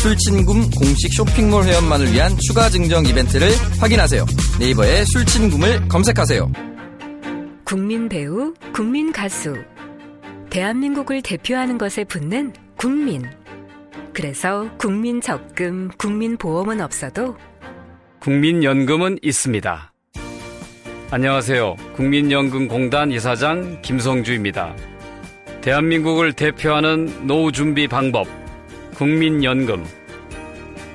술친굼 공식 쇼핑몰 회원만을 위한 추가 증정 이벤트를 확인하세요. 네이버에 술친굼을 검색하세요. 국민 배우, 국민 가수. 대한민국을 대표하는 것에 붙는 국민. 그래서 국민 적금, 국민 보험은 없어도 국민연금은 있습니다. 안녕하세요. 국민연금공단 이사장 김성주입니다. 대한민국을 대표하는 노후 준비 방법, 국민연금.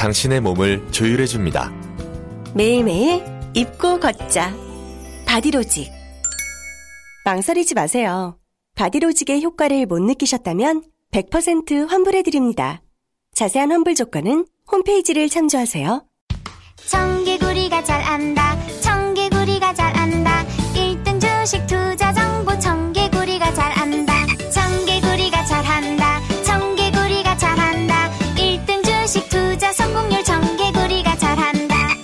당신의 몸을 조율해 줍니다. 매일매일 입고 걷자. 바디로직. 망설이지 마세요. 바디로직의 효과를 못 느끼셨다면 100% 환불해 드립니다. 자세한 환불 조건은 홈페이지를 참조하세요. 청개구리가 잘 안다. 청개구리가 잘 안다. 1등 주식 투자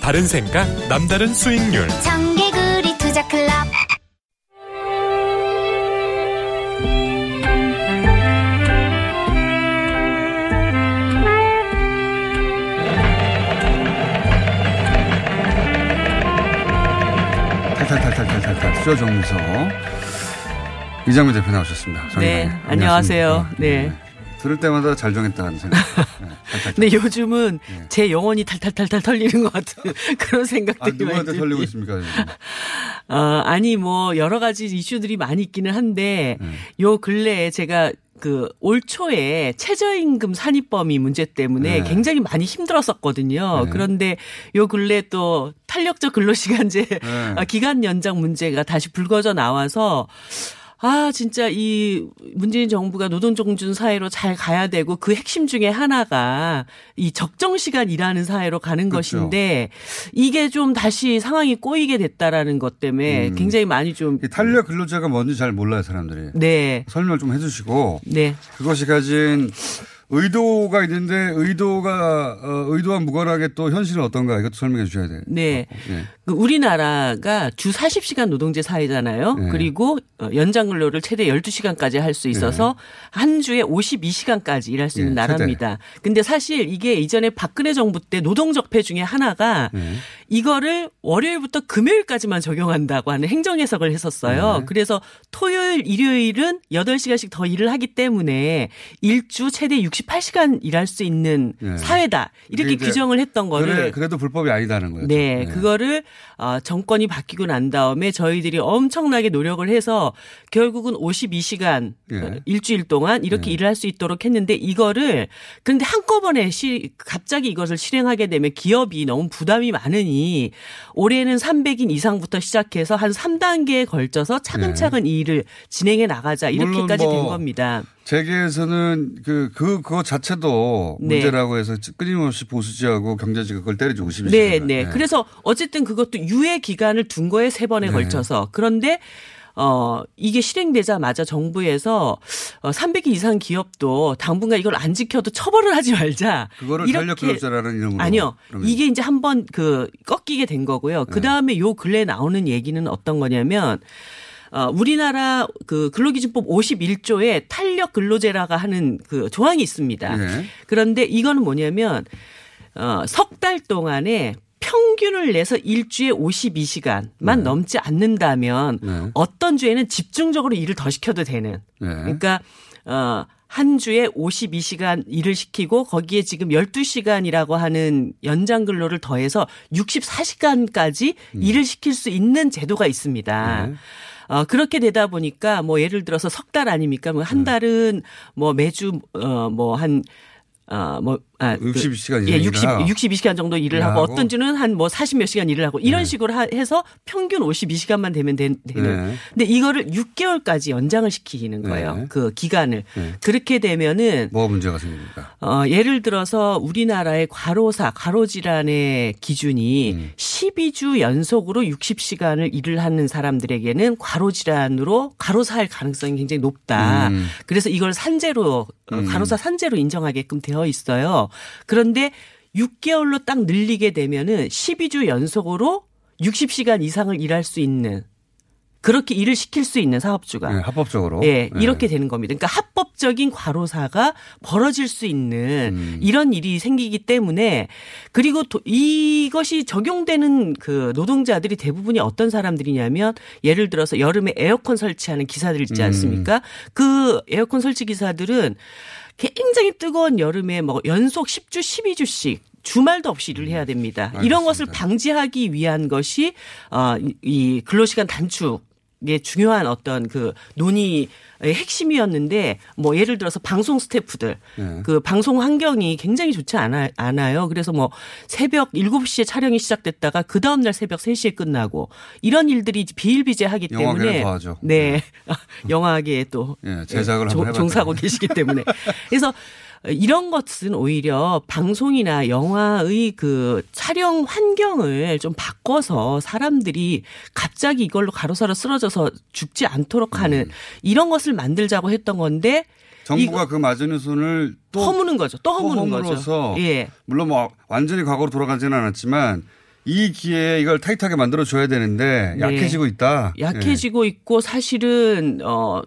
다른 생각, 남다른 수익률. 청개구리 투자 클럽. 탈탈탈탈탈탈 수요정서 이장미 대표 나오셨습니다. 네. 안녕하세요. 네. 들을 때마다 잘 정했다는 생각. 네. 근데 요즘은 제 영혼이 탈탈탈탈 털리는 것 같은 그런 아, 생각들이 누구한테 많이 털리고. 있습니까? 지금? 어, 아니 뭐 여러 가지 이슈들이 많이 있기는 한데 요 근래에 제가 그올 초에 최저임금 산입범위 문제 때문에 네. 굉장히 많이 힘들었었거든요. 네. 그런데 요 근래 또 탄력적 근로시간제 네. 아, 기간 연장 문제가 다시 불거져 나와서 아, 진짜 이 문재인 정부가 노동종준 사회로 잘 가야 되고 그 핵심 중에 하나가 이 적정 시간 일하는 사회로 가는 그렇죠. 것인데 이게 좀 다시 상황이 꼬이게 됐다라는 것 때문에 음. 굉장히 많이 좀이 탄력 근로자가 뭔지 잘 몰라요, 사람들이. 네. 설명을 좀 해 주시고 네. 그것이 가진 의도가 있는데 의도가 어, 의도와 무관하게 또 현실은 어떤가 이것도 설명해 주셔야 돼요. 네. 예. 그 우리나라가 주 40시간 노동제 사회잖아요. 네. 그리고 어, 연장 근로를 최대 12시간까지 할 수 있어서 한 주에 52시간까지 일할 수 있는 네, 최대. 나라입니다. 근데 사실 이게 이전에 박근혜 정부 때 노동 적폐 중에 하나가 네. 이거를 월요일부터 금요일까지만 적용한다고 하는 행정 해석을 했었어요. 네. 그래서 토요일, 일요일은 8시간씩 더 일을 하기 때문에 일주 최대 68시간 일할 수 있는 네. 사회다. 이렇게 규정을 했던 거를 그래, 그래 도 불법이 아니다는 거예요. 네, 그거를 어, 정권이 바뀌고 난 다음에 저희들이 엄청나게 노력을 해서 결국은 52시간 예. 어, 일주일 동안 이렇게 일을 할 수 있도록 했는데 이거를 그런데 한꺼번에 시, 갑자기 이것을 실행하게 되면 기업이 너무 부담이 많으니 올해는 300인 이상부터 시작해서 한 3단계에 걸쳐서 차근차근 이 일을 진행해 나가자 이렇게까지 물론 뭐된 겁니다. 재계에서는 그, 그, 그거 자체도 네. 문제라고 해서 끊임없이 보수지하고 경제지가 그걸 때려주고 싶으 네, 네. 그래서 어쨌든 그것도 유예 기간을 둔 거에 세 번에 네. 걸쳐서 그런데 어, 이게 실행되자마자 정부에서 어, 300개 이상 기업도 당분간 이걸 안 지켜도 처벌을 하지 말자. 그거를 탄력 근로자라는 이름으로. 아니요. 그러면. 이게 이제 한번 그 꺾이게 된 거고요. 그 다음에 요 근래에 나오는 얘기는 어떤 거냐면 어, 우리나라 그 근로기준법 51조에 탄력 근로제라가 하는 그 조항이 있습니다. 네. 그런데 이거는 뭐냐면 어, 석 달 동안에 평균을 내서 일주에 52시간만 넘지 않는다면 네. 어떤 주에는 집중적으로 일을 더 시켜도 되는. 네. 그러니까 어 한 주에 52시간 일을 시키고 거기에 지금 12시간이라고 하는 연장 근로를 더해서 64시간까지 일을 시킬 수 있는 제도가 있습니다. 네. 어, 그렇게 되다 보니까 뭐 예를 들어서 석 달 아닙니까? 뭐 한 달은 뭐 매주 어뭐한 어, 뭐, 아, 62시간 그, 예, 일을 60, 하고. 62시간 정도 일을 하고, 하고. 어떤 주는 한 뭐 40몇 시간 일을 하고, 이런 네. 식으로 하- 해서 평균 52시간만 되면 되, 는 네. 근데 이거를 6개월까지 연장을 시키는 거예요. 네. 그 기간을. 네. 그렇게 되면은, 뭐가 문제가 생깁니까? 어, 예를 들어서 우리나라의 과로사, 과로질환의 기준이 음. 12주 연속으로 60시간을 일을 하는 사람들에게는 과로질환으로 과로사할 가능성이 굉장히 높다. 음. 그래서 이걸 산재로, 어, 음. 과로사 산재로 인정하게끔 되어 있어요. 그런데 6개월로 딱 늘리게 되면은 12주 연속으로 60시간 이상을 일할 수 있는 그렇게 일을 시킬 수 있는 사업주가 네, 합법적으로. 예, 네. 이렇게 되는 겁니다. 그러니까 합법적인 과로사가 벌어질 수 있는 음. 이런 일이 생기기 때문에 그리고 도- 이것이 적용되는 그 노동자들이 대부분이 어떤 사람들이냐면 예를 들어서 여름에 에어컨 설치하는 기사들 있지 음. 않습니까? 그 에어컨 설치 기사들은 굉장히 뜨거운 여름에 뭐 연속 10주, 12주씩 주말도 없이 일을 해야 됩니다. 이런 것을 방지하기 위한 것이 어이 이 근로시간 단축 의 중요한 어떤 그 논의의 핵심이었는데 뭐 예를 들어서 방송 스태프들 네. 그 방송 환경이 굉장히 좋지 않아, 않아요. 그래서 뭐 새벽 7시에 촬영이 시작됐다가 그 다음 날 새벽 3시에 끝나고 이런 일들이 비일비재하기 때문에 더하죠. 네. 영화계에 또 예, 제작을 조-. 종사하고 계시기 때문에 그래서 이런 것은 오히려 방송이나 영화의 그 촬영 환경을 좀 바꿔서 사람들이 갑자기 이걸로 가로사로 쓰러져서 죽지 않도록 하는 음. 이런 것을 만들자고 했던 건데 정부가 그 맞은 손을 또 허무는 거죠. 또 허무는 거죠. 예. 물론 뭐 완전히 과거로 돌아가지는 않았지만 이 기회에 이걸 타이트하게 만들어 줘야 되는데 네. 약해지고 있다. 약해지고 있고 사실은 어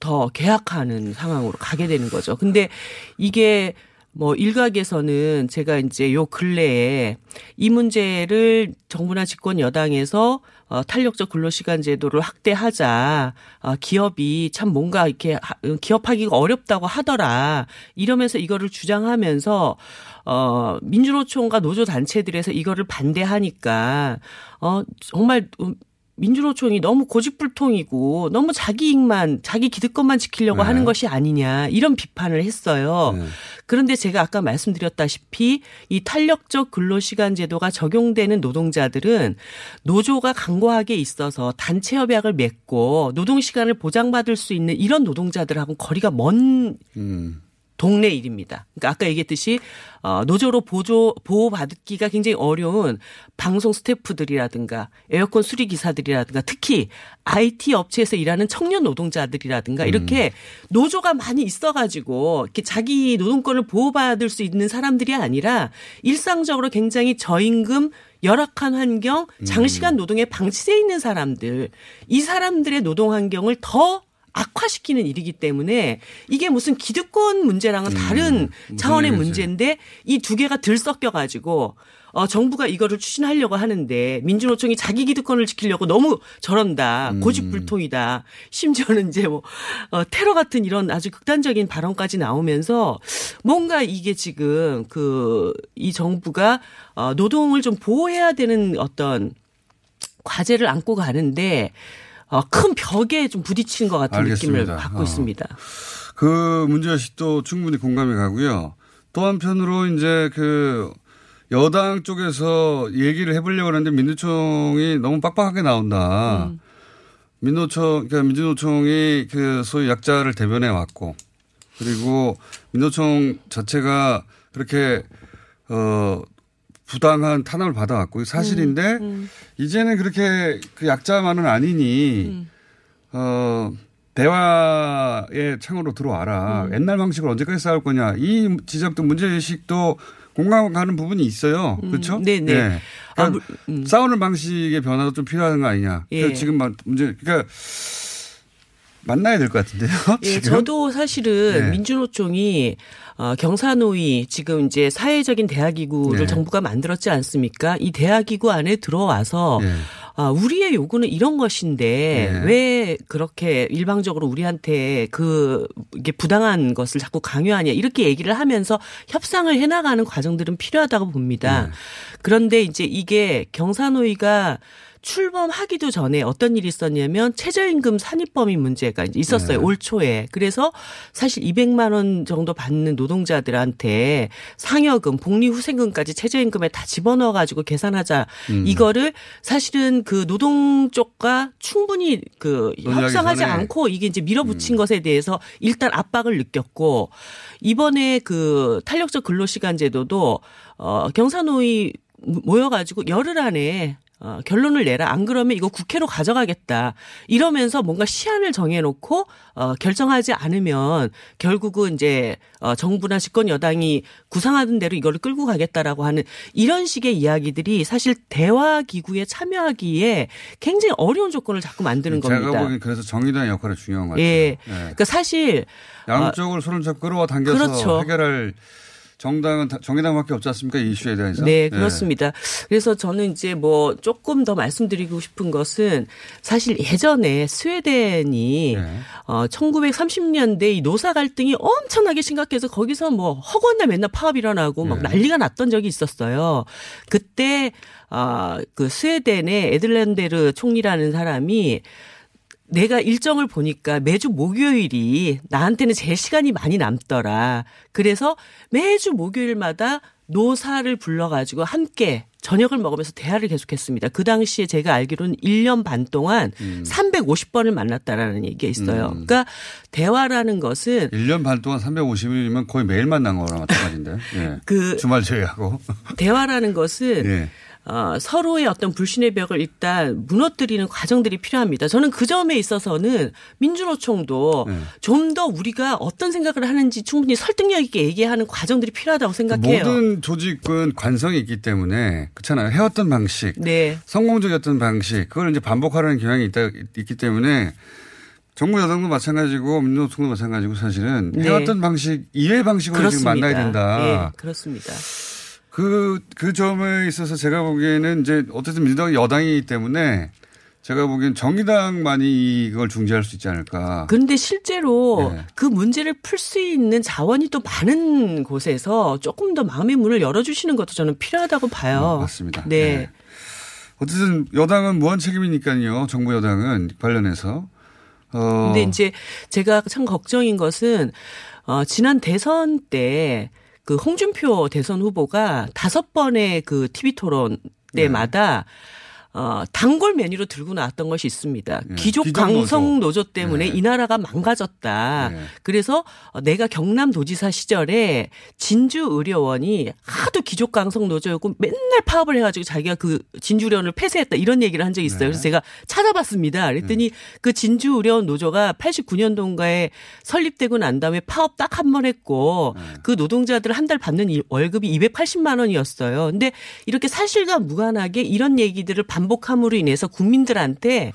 더 계약하는 상황으로 가게 되는 거죠. 근데 이게 뭐 일각에서는 제가 이제 요 근래에 이 문제를 정부나 집권 여당에서 어, 탄력적 근로시간 제도를 확대하자. 어, 기업이 참 뭔가 이렇게 하- 기업하기가 어렵다고 하더라. 이러면서 이거를 주장하면서 어, 민주노총과 노조 단체들에서 이거를 반대하니까 어, 정말 음, 민주노총이 너무 고집불통이고 너무 자기 이익만 자기 기득권만 지키려고 네. 하는 것이 아니냐 이런 비판을 했어요. 그런데 제가 아까 말씀드렸다시피 이 탄력적 근로시간 제도가 적용되는 노동자들은 노조가 강고하게 있어서 단체 협약을 맺고 노동 시간을 보장받을 수 있는 이런 노동자들하고 거리가 먼 음. 동네 일입니다. 그러니까 아까 얘기했듯이 어, 노조로 보조 보호받기가 굉장히 어려운 방송 스태프들이라든가 에어컨 수리 기사들이라든가 특히 IT 업체에서 일하는 청년 노동자들이라든가 이렇게 노조가 많이 있어가지고 이렇게 자기 노동권을 보호받을 수 있는 사람들이 아니라 일상적으로 굉장히 저임금 열악한 환경, 장시간 노동에 방치돼 있는 사람들, 이 사람들의 노동 환경을 더 악화시키는 일이기 때문에 이게 무슨 기득권 문제랑은 다른 무슨 차원의? 문제인데 이 두 개가 들섞여 가지고 어 정부가 이거를 추진하려고 하는데 민주노총이 자기 기득권을 지키려고 너무 저런다 고집불통이다 심지어는 이제 뭐 어, 테러 같은 이런 아주 극단적인 발언까지 나오면서 뭔가 이게 지금 그 이 정부가 어 노동을 좀 보호해야 되는 어떤 과제를 안고 가는데 어, 큰 벽에 좀 부딪히는 것 같은 알겠습니다. 느낌을 받고 어. 있습니다. 그 문제의식도 충분히 공감이 가고요. 또 한편으로 이제 그 여당 쪽에서 얘기를 해보려고 하는데 민주총이 너무 빡빡하게 나온다. 음. 민노총, 그러니까 민주노총이 그 소위 약자를 대변해 왔고 그리고 민노총 자체가 그렇게 어 부당한 탄압을 받아왔고 사실인데 음. 이제는 그렇게 그 약자만은 아니니 음. 어 대화의 창으로 들어와라. 음. 옛날 방식으로 언제까지 싸울 거냐. 이 지적도 문제의식도 공감 가는 부분이 있어요. 그렇죠? 네네. 예. 아, 그러니까 물- 음. 싸우는 방식의 변화도 좀 필요한 거 아니냐. 예. 그래서 지금 막 문제, 그러니까 만나야 될 것 같은데요. 예? 저도 사실은 네. 민주노총이 어, 경사노위 지금 이제 사회적인 대화기구를 네. 정부가 만들었지 않습니까? 이 대화기구 안에 들어와서 예. 아, 우리의 요구는 이런 것인데 네. 왜 그렇게 일방적으로 우리한테 그 이게 부당한 것을 자꾸 강요하냐 이렇게 얘기를 하면서 협상을 해나가는 과정들은 필요하다고 봅니다. 네. 그런데 이제 이게 경사노위가 출범하기도 전에 어떤 일이 있었냐면 최저임금 산입범위 문제가 있었어요. 네. 올 초에. 그래서 사실 200만 원 정도 받는 노 동자들한테 상여금, 복리후생금까지 최저임금에 다 집어넣어 가지고 계산하자. 음. 이거를 사실은 그 노동 쪽과 충분히 그 협상하지 전에. 않고 이게 이제 밀어붙인 것에 대해서 일단 압박을 느꼈고 이번에 그 탄력적 근로시간 제도도 어 경사노위 모여가지고 열흘 안에 어, 결론을 내라. 안 그러면 이거 국회로 가져가겠다. 이러면서 뭔가 시한을 정해놓고 어, 결정하지 않으면 결국은 이제 어, 정부나 집권 여당이 구상하던 대로 이거를 끌고 가겠다라고 하는 이런 식의 이야기들이 사실 대화 기구에 참여하기에 굉장히 어려운 조건을 자꾸 만드는 제가 겁니다. 보기엔 그래서 정의당의 역할이 중요한 것 같아요. 예. 예. 그러니까 사실 양쪽을 손을 잡고 끌어당겨서 그렇죠. 해결할 정당은 다- 정의당밖에 없지 않습니까? 이 이슈에 대해서. 네, 예. 그렇습니다. 그래서 저는 이제 뭐 조금 더 말씀드리고 싶은 것은 사실 예전에 스웨덴이 네. 어 1930년대 이 노사 갈등이 엄청나게 심각해서 거기서 뭐 허구한 맨날 파업 일어나고 막 네. 난리가 났던 적이 있었어요. 그때 아그 스웨덴의 에들랜데르 총리라는 사람이 내가 일정을 보니까 매주 목요일이 나한테는 제 시간이 많이 남더라. 그래서 매주 목요일마다 노사를 불러가지고 함께 저녁을 먹으면서 대화를 계속했습니다. 그 당시에 제가 알기로는 1년 반 동안 350번을 만났다라는 얘기가 있어요. 음. 그러니까 대화라는 것은 1년 반 동안 350일이면 거의 매일 만난 거랑 마찬가지인데. 예. 그 주말 제외하고. 대화라는 것은 예. 어, 서로의 어떤 불신의 벽을 일단 무너뜨리는 과정들이 필요합니다. 저는 그 점에 있어서는 민주노총도 네. 좀더 우리가 어떤 생각을 하는지 충분히 설득력 있게 얘기하는 과정들이 필요하다고 생각해요. 모든 조직은 관성이 있기 때문에 그렇잖아요. 해왔던 방식, 네. 성공적이었던 방식, 그걸 이제 반복하려는 경향이 있다, 있기 때문에 정부 여당도 마찬가지고 민주노총도 마찬가지고 사실은 네. 해왔던 방식 이외의 방식으로 지금 그렇습니다. 만나야 된다. 네, 그렇습니다. 그, 그 점에 있어서 제가 보기에는 이제 어쨌든 민주당이 여당이기 때문에 제가 보기엔 정의당만이 이걸 중재할 수 있지 않을까. 그런데 실제로 네. 그 문제를 풀 수 있는 자원이 또 많은 곳에서 조금 더 마음의 문을 열어주시는 것도 저는 필요하다고 봐요. 어, 맞습니다. 네. 네. 어쨌든 여당은 무한 책임이니까요. 정부 여당은 관련해서. 어. 근데 이제 제가 참 걱정인 것은 어 지난 대선 때 그 홍준표 대선 후보가 다섯 번의 그 TV 토론 때마다 어, 단골 메뉴로 들고 나왔던 것이 있습니다. 예, 귀족. 강성 노조 때문에 네. 이 나라가 망가졌다. 네. 그래서 어, 내가 경남 도지사 시절에 진주 의료원이 하도 귀족 강성 노조였고 맨날 파업을 해가지고 자기가 그 진주 의료원을 폐쇄했다 이런 얘기를 한 적이 있어요. 네. 그래서 제가 찾아봤습니다. 그랬더니 그 진주 의료원 노조가 89년도인가에 설립되고 난 다음에 파업 딱 한 번 했고 네. 그 노동자들 한 달 받는 이 월급이 280만 원이었어요. 근데 이렇게 사실과 무관하게 이런 얘기들을 반복 함으로 인해서 국민들한테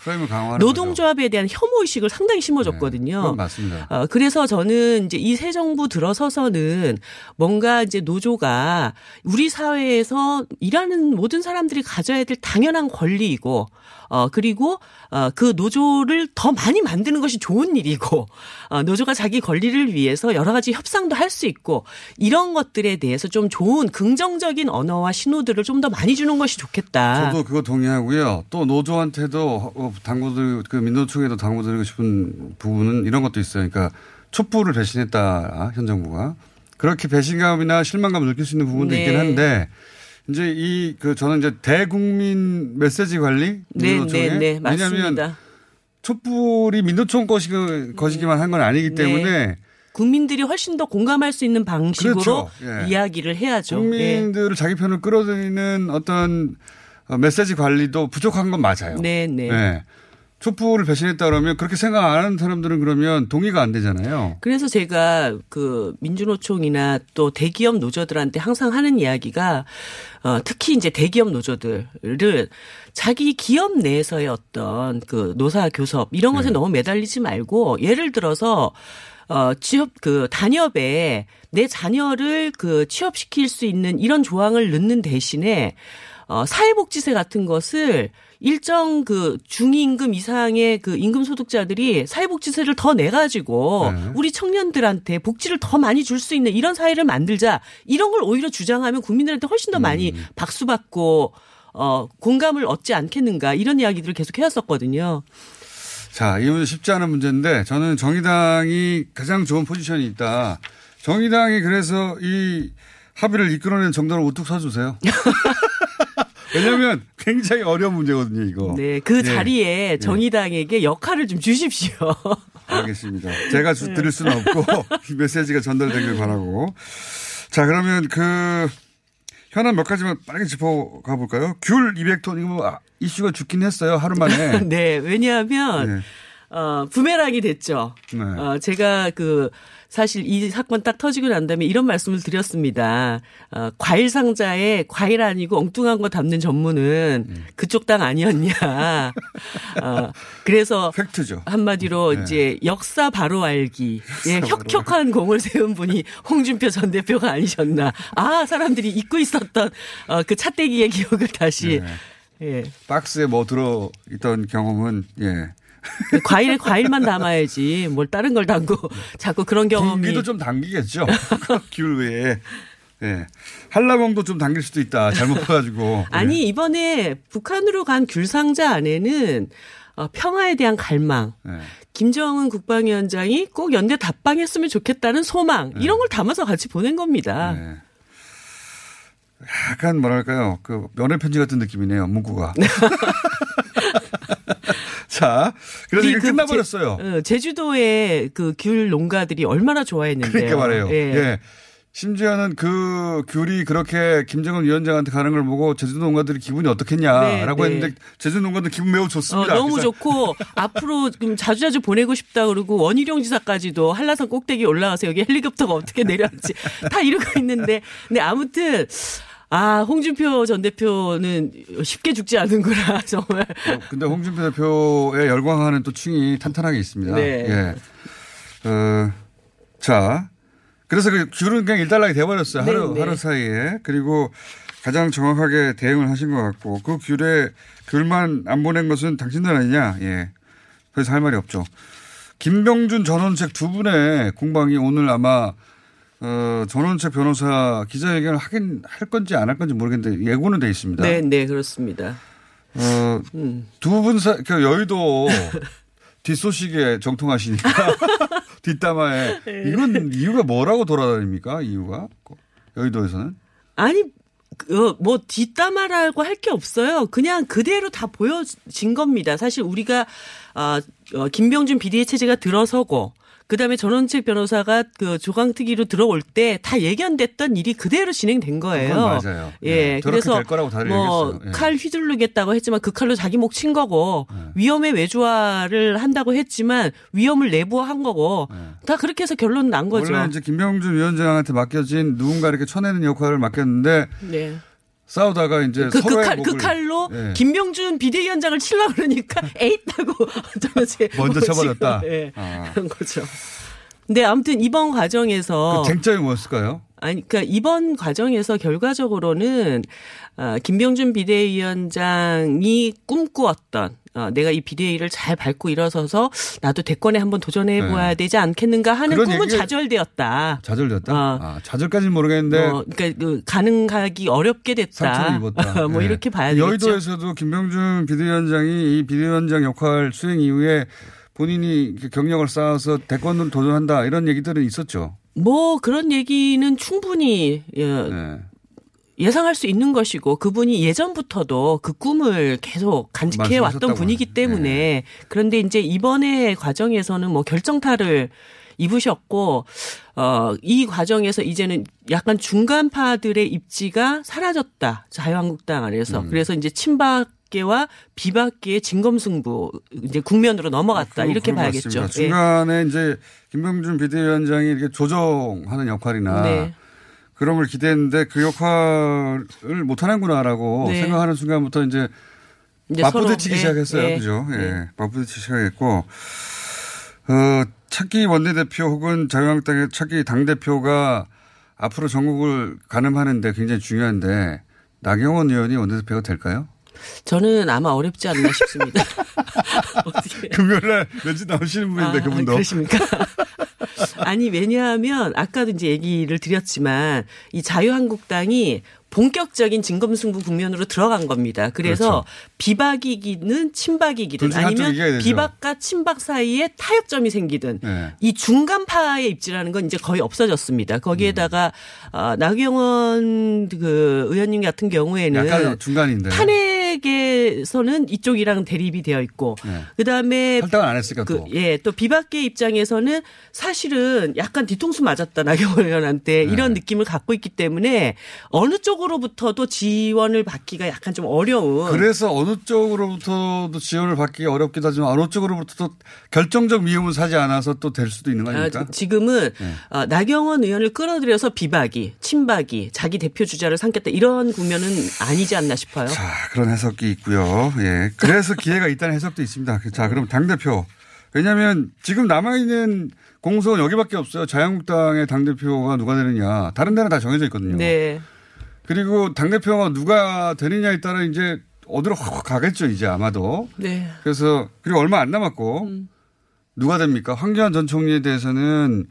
노동조합에 대한 혐오 의식을 상당히 심어줬거든요. 네, 맞습니다. 어, 그래서 저는 이제 이 새 정부 들어서서는 뭔가 이제 노조가 우리 사회에서 일하는 모든 사람들이 가져야 될 당연한 권리이고 어 그리고 어 그 노조를 더 많이 만드는 것이 좋은 일이고 어 노조가 자기 권리를 위해서 여러 가지 협상도 할 수 있고 이런 것들에 대해서 좀 좋은 긍정적인 언어와 신호들을 좀 더 많이 주는 것이 좋겠다. 저도 그거 동의하고요. 또 노조한테도 어, 당부들 그 민노총에도 당부드리고 싶은 부분은 이런 것도 있어요. 그러니까 촛불을 배신했다 현 정부가 그렇게 배신감이나 실망감을 느낄 수 있는 부분도 네. 있긴 한데 이제 이 그 저는 이제 대국민 메시지 관리 네, 민노총에 네, 네, 왜냐하면. 촛불이 민노총 것이 것이기만 한 건 아니기 때문에 네. 국민들이 훨씬 더 공감할 수 있는 방식으로 그렇죠. 예. 이야기를 해야죠. 예. 국민들을 자기 편을 끌어들이는 어떤 어, 메시지 관리도 부족한 건 맞아요. 네, 네. 네. 촛불을 배신했다 그러면 그렇게 생각 안 하는 사람들은 그러면 동의가 안 되잖아요. 그래서 제가 그 민주노총이나 또 대기업 노조들한테 항상 하는 이야기가 어 특히 이제 대기업 노조들을 자기 기업 내에서의 어떤 그 노사 교섭 이런 것에 너무 매달리지 말고 예를 들어서 어, 취업, 그, 단협에 내 자녀를 그 취업시킬 수 있는 이런 조항을 넣는 대신에 어, 사회복지세 같은 것을 일정 그 중임금 이상의 그 임금 소득자들이 사회복지세를 더 내가지고 네. 우리 청년들한테 복지를 더 많이 줄 수 있는 이런 사회를 만들자 이런 걸 오히려 주장하면 국민들한테 훨씬 더 많이 음. 박수 받고 어 공감을 얻지 않겠는가 이런 이야기들을 계속 해왔었거든요. 자, 이 문제 쉽지 않은 문제인데 저는 정의당이 가장 좋은 포지션이 있다. 정의당이 그래서 이 합의를 이끌어낸 정도를 우뚝 서주세요. 왜냐하면 굉장히 어려운 문제거든요, 이거. 네, 그 예. 자리에 정의당에게 역할을 좀 주십시오. 알겠습니다. 제가 주- 네. 드릴 수는 없고 이 메시지가 전달되길 바라고. 자, 그러면 그 현안 몇 가지만 빠르게 짚어가 볼까요? 귤 200톤 이거 뭐 아, 이슈가 죽긴 했어요. 하루 만에. 네, 왜냐하면 네. 어, 부메랑이 됐죠. 네. 어, 제가 그 사실 이 사건 딱 터지고 난 다음에 이런 말씀을 드렸습니다. 어, 과일 상자에 과일 아니고 엉뚱한 거 담는 전문은 음. 그쪽 당 아니었냐. 어, 그래서 팩트죠. 한마디로 네. 이제 역사 바로 알기. 예, 혁혁한 공을 세운 분이 홍준표 전 대표가 아니셨나. 아, 사람들이 잊고 있었던 어, 그 차떼기의 기억을 다시 네. 예. 박스에 뭐 들어 있던 경험은 예. 과일에 과일만 담아야지 뭘 다른 걸 담고 자꾸 그런 경험이 공기도 좀 당기겠죠. 귤 외에. 예. 한라봉도 좀 당길 수도 있다. 잘못 봐가지고. 아니 이번에 북한으로 간 귤상자 안에는 어, 평화에 대한 갈망, 예. 김정은 국방위원장이 꼭 연대 답방했으면 좋겠다는 소망 이런 걸 담아서 같이 보낸 겁니다. 네. 약간 뭐랄까요. 그 면회 편지 같은 느낌이네요. 문구가. 자, 그래서 이게 그 끝나버렸어요. 제, 어, 제주도의 그 귤 농가들이 얼마나 좋아했는데요. 그러니까 말해요. 예. 예. 심지어는 그 귤이 그렇게 김정은 위원장한테 가는 걸 보고 제주 농가들이 기분이 어떻겠냐라고 네, 네. 했는데 제주 농가들 기분 매우 어, 좋습니다. 너무 그래서 좋고 앞으로 좀 자주자주 보내고 싶다 그러고 원희룡 지사까지도 한라산 꼭대기 올라가서 여기 헬리콥터가 어떻게 내려왔지 다 이러고 있는데 근데 아무튼 아 홍준표 전 대표는 쉽게 죽지 않는구나 정말 어, 근데 홍준표 대표의 열광하는 또 층이 탄탄하게 있습니다. 네. 예. 어, 자. 그래서 그 귤은 그냥 일단락이 돼버렸어요. 하루, 네, 네. 하루 사이에. 그리고 가장 정확하게 대응을 하신 것 같고 그 귤에 귤만 안 보낸 것은 당신들 아니냐. 예. 그래서 할 말이 없죠. 김병준 전원책 두 분의 공방이 오늘 아마 어, 전원책 변호사 기자회견을 하긴 할 건지 안 할 건지 모르겠는데 예고는 돼 있습니다. 네, 네, 그렇습니다. 어, 음. 두분 사, 그 여의도 뒷소식에 정통하시니까 뒷담화에 네. 이건 이유가 뭐라고 돌아다닙니까? 이유가 여의도에서는 아니 어, 뭐 뒷담화라고 할 게 없어요. 그냥 그대로 다 보여진 겁니다. 사실 우리가 어, 어, 김병준 비리의 체제가 들어서고 그다음에 전원책 변호사가 그 조강특위로 들어올 때 다 예견됐던 일이 그대로 진행된 거예요. 맞아요. 예, 네, 그래서 될 거라고 다들 뭐 얘기했어요. 예. 칼 휘두르겠다고 했지만 그 칼로 자기 목 친 거고 네. 위험의 외주화를 한다고 했지만 위험을 내부화한 거고 네. 다 그렇게 해서 결론 난 거죠. 원래 이제 김병준 위원장한테 맡겨진 누군가 이렇게 쳐내는 역할을 맡겼는데 네. 싸우다가 이제 그, 그, 서로의 칼, 그 목을 칼로 예. 김병준 비대위원장을 치려 그러니까 에잇다고 먼저 쳐버렸다. 예, 아. 그런 거죠. 근데 아무튼 이번 과정에서 그 쟁점이 뭐였을까요? 아니, 그러니까 이번 과정에서 결과적으로는 어, 김병준 비대위원장이 꿈꾸었던 어, 내가 이 비대위를 잘 밟고 일어서서 나도 대권에 한번 도전해 보아야 네. 되지 않겠는가 하는 꿈은 좌절되었다. 좌절됐다. 어. 아, 좌절까지는 모르겠는데 뭐, 그러니까 그 가능하기 어렵게 됐다. 뭐 네. 이렇게 봐야 되겠죠. 여의도에서도 김병준 비대위원장이 이 비대위원장 역할 수행 이후에 본인이 경력을 쌓아서 대권을 도전한다 이런 얘기들은 있었죠. 뭐 그런 얘기는 충분히 예, 네. 예상할 수 있는 것이고 그분이 예전부터도 그 꿈을 계속 간직해 왔던 분이기 때문에 그런데 이제 이번에 과정에서는 뭐 결정타를 입으셨고 어이 과정에서 이제는 약간 중간파들의 입지가 사라졌다 자유한국당 안에서 음. 그래서 이제 친박계와 비박계의 진검승부 이제 국면으로 넘어갔다 그런- 이렇게 봐야겠죠. 예. 중간에 이제 김병준 비대위원장이 이렇게 조정하는 역할이나 네. 그런 걸 기대했는데 그 역할을 못하는구나라고 네. 생각하는 순간부터 이제 이제 맞부딪히기 예, 시작했어요. 예, 그죠? 예. 예. 맞부딪히기 시작했고, 어, 차기 원내대표 혹은 자유한국당의 차기 당대표가 앞으로 전국을 가늠하는데 굉장히 중요한데 나경원 의원이 원내대표가 될까요? 저는 아마 어렵지 않나 싶습니다. 금요일날 왠지 나오시는 분인데 아, 그분도. 그러십니까? 아니 왜냐하면 아까도 이제 얘기를 드렸지만 이 자유한국당이 본격적인 진검승부 국면으로 들어간 겁니다. 그래서 그렇죠. 비박이기는 친박이기든 아니면. 비박과 친박 사이에 타협점이 생기든 네. 이 중간파의 입지라는 건 이제 거의 없어졌습니다. 거기에다가 음. 어, 나경원 그 의원님 같은 경우에는 약간 중간인데. 탄핵 에서는 이쪽이랑 대립이 되어 있고 네. 그다음에 탈당을 안 했으니까 그, 또. 예, 또 비박계 입장에서는 사실은 약간 뒤통수 맞았다 나경원 의원한테 네. 이런 느낌을 갖고 있기 때문에 어느 쪽으로부터도 지원을 받기가 약간 좀 어려운. 그래서 어느 쪽으로부터도 지원을 받기 어렵기도 하지만 어느 쪽으로부터도 결정적 미움을 사지 않아서 또 될 수도 있는 거 아닙니까? 아, 지금은 네. 어, 나경원 의원을 끌어들여서 비박이, 친박이, 자기 대표 주자를 삼겠다 이런 국면은 아니지 않나 싶어요. 자, 그런 해석 이 있고요. 예. 그래서 기회가 있다는 해석도 있습니다. 자, 그럼 당대표. 왜냐하면 지금 남아있는 공소는 여기밖에 없어요. 자유한국당의 당대표가 누가 되느냐. 다른 데는 다 정해져 있거든요. 네. 그리고 당대표가 누가 되느냐에 따라 이제 어디로 확 가겠죠, 이제 아마도. 네. 그래서 그리고 얼마 안 남았고 누가 됩니까? 황교안 전 총리에 대해서는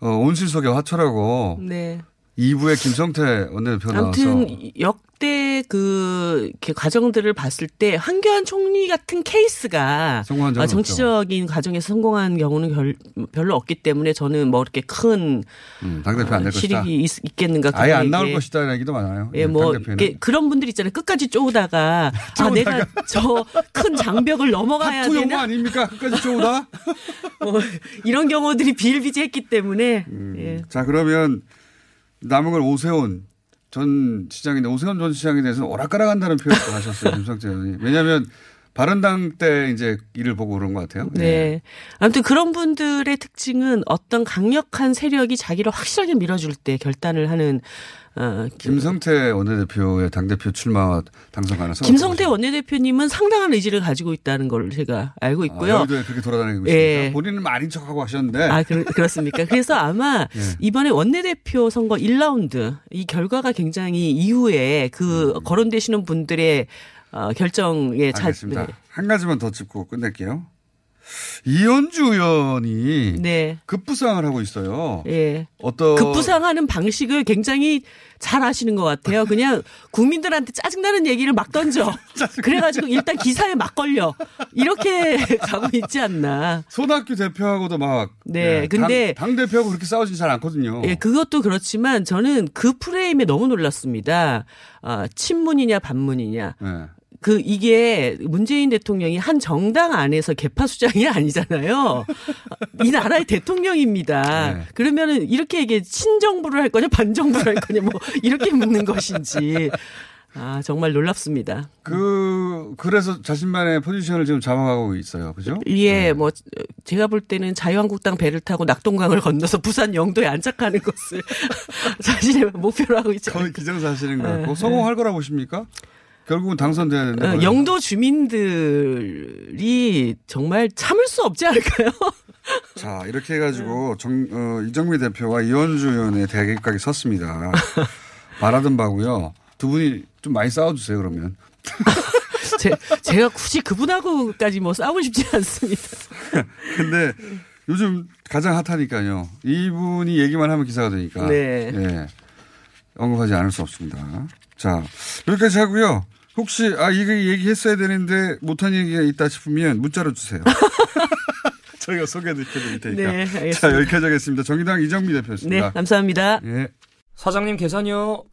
어, 온실속의 화초라고 네. 2부에 김성태 원내대표 나와서 아무튼 역대 그 과정들을 봤을 때 황교안 총리 같은 케이스가 아, 정치적인 과정에서 성공한 경우는 별, 별로 없기 때문에 저는 뭐 이렇게 큰 음, 당대표 안될 것이다. 실익이 있, 있겠는가 아예 안. 나올 것이다 얘기도 많아요. 예, 뭐 당대표는. 이렇게 그런 분들 있잖아요. 끝까지 쪼우다가 아 내가 저 큰 장벽을 넘어가야 하프 영화 되나 아닙니까? 끝까지 쪼우다? 뭐 이런 경우들이 비일비재했기 때문에 예. 자, 그러면 남은 걸 오세훈 전 시장인데 오세훈 전 시장에 대해서는 오락가락한다는 표현을 또 하셨어요. 김성태 의원이. 왜냐하면 바른당 때 이제 일을 보고 그런 것 같아요. 예. 네. 아무튼 그런 분들의 특징은 어떤 강력한 세력이 자기를 확실하게 밀어줄 때 결단을 하는 어, 김성태 원내대표의 당대표 출마 당선 가능성. 김성태 원내대표님은 상당한 의지를 가지고 있다는 걸 제가 알고 있고요. 아, 여의도에 그렇게 돌아다니고 예. 있습니다. 본인은 아닌 척하고 하셨는데. 아, 그, 그렇습니까? 그래서 아마 예. 이번에 원내대표 선거 1라운드 이 결과가 굉장히 이후에 그 거론되시는 분들의 어, 결정에 차, 음. 알겠습니다. 네. 한 가지만 더 짚고 끝낼게요. 이현주 의원이 네. 급부상을 하고 있어요. 예. 어떤 급부상하는 방식을 굉장히 잘 아시는 것 같아요. 그냥 국민들한테 짜증나는 얘기를 막 던져. 그래가지고 일단 기사에 막 걸려. 이렇게 가고 있지 않나. 손학규 대표하고도 막 네, 예, 근데- 당, 대표하고 그렇게 싸우진 잘 않거든요. 예, 그것도 그렇지만 저는 그 프레임에 너무 놀랐습니다. 아, 친문이냐 반문이냐. 예. 그 이게 문재인 대통령이 한 정당 안에서 개파 수장이 아니잖아요. 이 나라의 대통령입니다. 네. 그러면은 이렇게 이게 친정부를 할 거냐 반정부를 할 거냐 뭐 이렇게 묻는 것인지 아 정말 놀랍습니다. 그 그래서 자신만의 포지션을 지금 잡아가고 있어요. 그죠? 예, 뭐 제가 볼 때는 자유한국당 배를 타고 낙동강을 건너서 부산 영도에 안착하는 것을 자신의 목표로 하고 있죠. 거의 기정사실인 것 네, 같고 성공할 거라 보십니까? 결국은 당선돼야 되는데. 어, 영도 주민들이 정말 참을 수 없지 않을까요? 자 이렇게 해가지고 정, 어, 이정미 대표와 이현주 의원의 대결각이 섰습니다. 바라던 바고요. 두 분이 좀 많이 싸워주세요 그러면. 제, 제가 굳이 그분하고까지 뭐 싸우고 싶지 않습니다. 근데 요즘 가장 핫하니까요. 이분이 얘기만 하면 기사가 되니까. 네. 예. 언급하지 않을 수 없습니다. 자, 여기까지 하고요. 혹시, 아, 이거 얘기했어야 되는데 못한 얘기가 있다 싶으면 문자로 주세요. 저희가 소개해 드릴 테니까. 네, 알겠습니다. 자, 여기까지 하겠습니다. 정의당 이정미 대표였습니다. 네, 감사합니다. 예. 사장님 계산이요.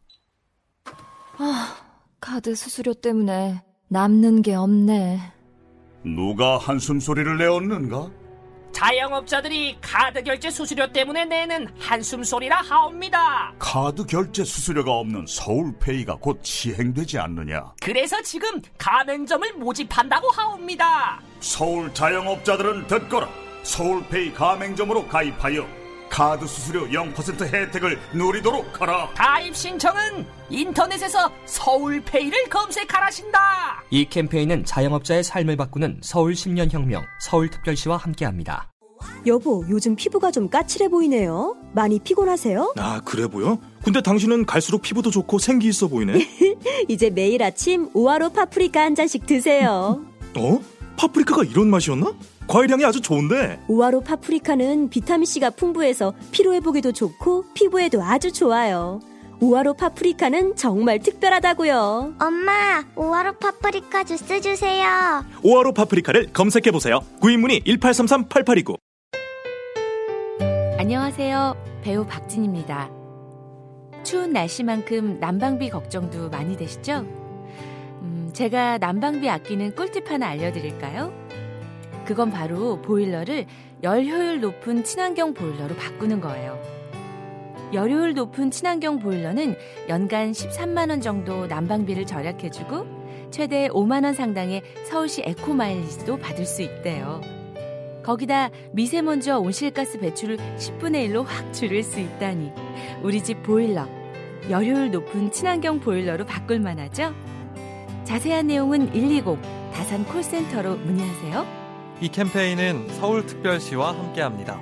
아, 카드 수수료 때문에 남는 게 없네. 누가 한숨 소리를 내었는가? 자영업자들이 카드 결제 수수료 때문에 내는 한숨 소리라 하옵니다. 카드 결제 수수료가 없는 서울페이가 곧 시행되지 않느냐? 그래서 지금 가맹점을 모집한다고 하옵니다. 서울 자영업자들은 듣거라. 서울페이 가맹점으로 가입하여 카드 수수료 0% 혜택을 누리도록 하라. 가입 신청은 인터넷에서 서울페이를 검색하라신다. 이 캠페인은 자영업자의 삶을 바꾸는 서울 10년 혁명 서울특별시와 함께합니다. 여보, 요즘 피부가 좀 까칠해 보이네요. 많이 피곤하세요? 아, 그래 보여? 근데 당신은 갈수록 피부도 좋고 생기 있어 보이네. 이제 매일 아침 우아로 파프리카 한 잔씩 드세요. 어? 파프리카가 이런 맛이었나? 과일향이 아주 좋은데. 우아로 파프리카는 비타민C가 풍부해서 피로회복에도 좋고 피부에도 아주 좋아요. 우아로 파프리카는 정말 특별하다고요. 엄마, 오하로 파프리카 주스 주세요. 오하로 파프리카를 검색해 보세요. 구입문의 1833-8829. 안녕하세요. 배우 박진입니다. 추운 날씨만큼 난방비 걱정도 많이 되시죠? 음, 제가 난방비 아끼는 꿀팁 하나 알려드릴까요? 그건 바로 보일러를 열 효율 높은 친환경 보일러로 바꾸는 거예요. 열효율 높은 친환경 보일러는 연간 13만원 정도 난방비를 절약해주고 최대 5만원 상당의 서울시 에코마일리지도 받을 수 있대요. 거기다 미세먼지와 온실가스 배출을 10분의 1로 확 줄일 수 있다니 우리 집 보일러 열효율 높은 친환경 보일러로 바꿀 만하죠? 자세한 내용은 120 다산 콜센터로 문의하세요. 이 캠페인은 서울특별시와 함께합니다.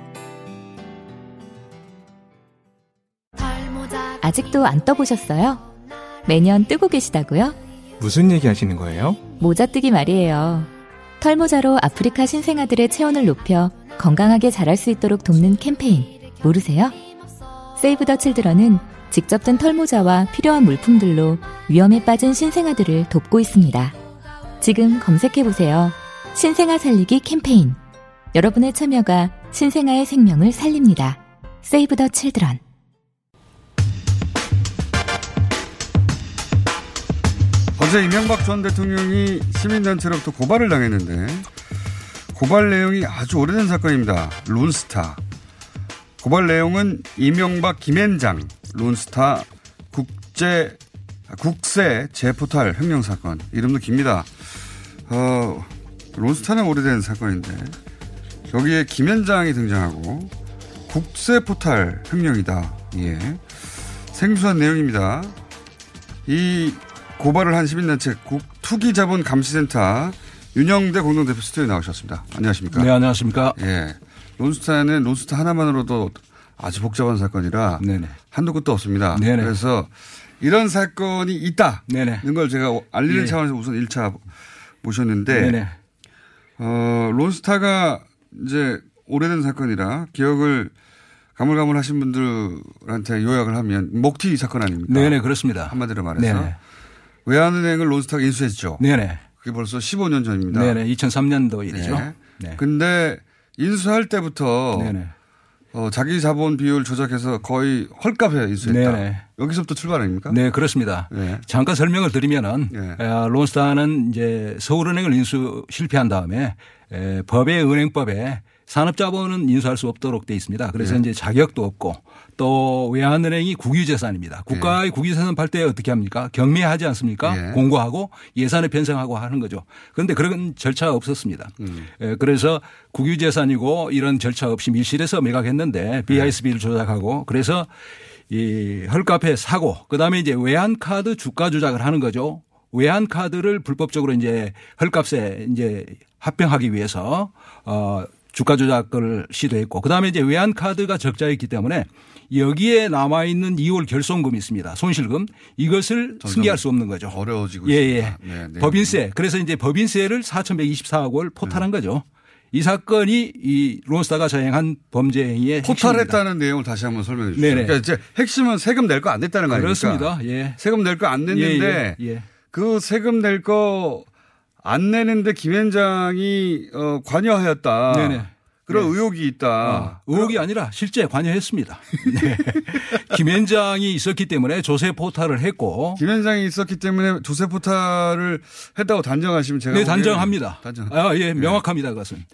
아직도 안 떠보셨어요? 매년 뜨고 계시다고요? 무슨 얘기 하시는 거예요? 모자뜨기 말이에요. 털모자로 아프리카 신생아들의 체온을 높여 건강하게 자랄 수 있도록 돕는 캠페인 모르세요? 세이브 더 칠드런은 직접 든 털모자와 필요한 물품들로 위험에 빠진 신생아들을 돕고 있습니다. 지금 검색해보세요. 신생아 살리기 캠페인. 여러분의 참여가 신생아의 생명을 살립니다. 세이브 더 칠드런. 어제 이명박 전 대통령이 시민단체로부터 고발을 당했는데 고발 내용이 아주 오래된 사건입니다. 론스타. 고발 내용은 이명박 김앤장 론스타 국제 국세 재포탈 횡령 사건. 이름도 깁니다. 어, 론스타는 오래된 사건인데 여기에 김앤장이 등장하고 국세 포탈 횡령이다. 예. 생소한 내용입니다. 이 고발을 한 시민단체 투기자본 감시센터 윤영대 공동대표 스튜디오에 나오셨습니다. 안녕하십니까? 네, 안녕하십니까? 예. 론스타는 론스타 하나만으로도 아주 복잡한 사건이라 네네. 한도 끝도 없습니다. 네네. 그래서 이런 사건이 있다는 네네. 걸 제가 알리는 예. 차원에서 우선 1차 모셨는데 네네. 어, 론스타가 이제 오래된 사건이라 기억을 가물가물 하신 분들한테 요약을 하면 목티 사건 아닙니까? 네네, 그렇습니다. 한마디로 말해서. 네네. 외환은행을 론스타가 인수했죠. 네네. 그게 벌써 15년 전입니다. 네네. 2003년도 일이죠. 네. 네. 근데 인수할 때부터 네네. 어, 자기 자본 비율 조작해서 거의 헐값에 인수했다. 네네. 여기서부터 출발 아닙니까? 네, 그렇습니다. 네. 잠깐 설명을 드리면은 네. 론스타는 이제 서울은행을 인수 실패한 다음에 에, 법의 은행법에 산업자본은 인수할 수 없도록 돼 있습니다. 그래서 네. 이제 자격도 없고 또 외환은행이 국유재산입니다. 국가의 네. 국유재산 팔 때 어떻게 합니까? 경매하지 않습니까? 네. 공고하고 예산을 편성하고 하는 거죠. 그런데 그런 절차가 없었습니다. 음. 그래서 국유재산이고 이런 절차 없이 밀실에서 매각했는데 BISB를 조작하고 그래서 이 헐값에 사고 그다음에 이제 외환카드 주가 조작을 하는 거죠. 외환 카드를 불법적으로 이제 헐값에 이제 합병하기 위해서 어 주가 조작을 시도했고 그다음에 이제 외환 카드가 적자였기 때문에 여기에 남아 있는 2월 결손금이 있습니다. 손실금 이것을 승계할 수 없는 거죠. 어려워지고 예, 예. 네, 네. 법인세. 그래서 이제 법인세를 4,124억 을 포탈한 네. 거죠. 이 사건이 이 론스타가 자행한 범죄 행위의 포탈했다는 내용을 다시 한번 설명해 주시죠. 네네. 그러니까 이제 핵심은 세금 낼 거 안 냈다는 거 아닙니까? 그렇습니다. 예. 세금 낼 거 안 냈는데 예, 예, 예. 그 세금 낼 거 안 내는데 김현장이 어, 관여하였다. 네네. 그런 네. 의혹이 있다. 어, 의혹이 그럼. 아니라 실제 관여했습니다. 네. 김현장이 있었기 때문에 조세 포탈을 했고. 김현장이 있었기 때문에 조세 포탈을 했다고 단정하시면 제가. 네, 단정합니다. 단정. 아, 예, 네. 명확합니다. 그것은.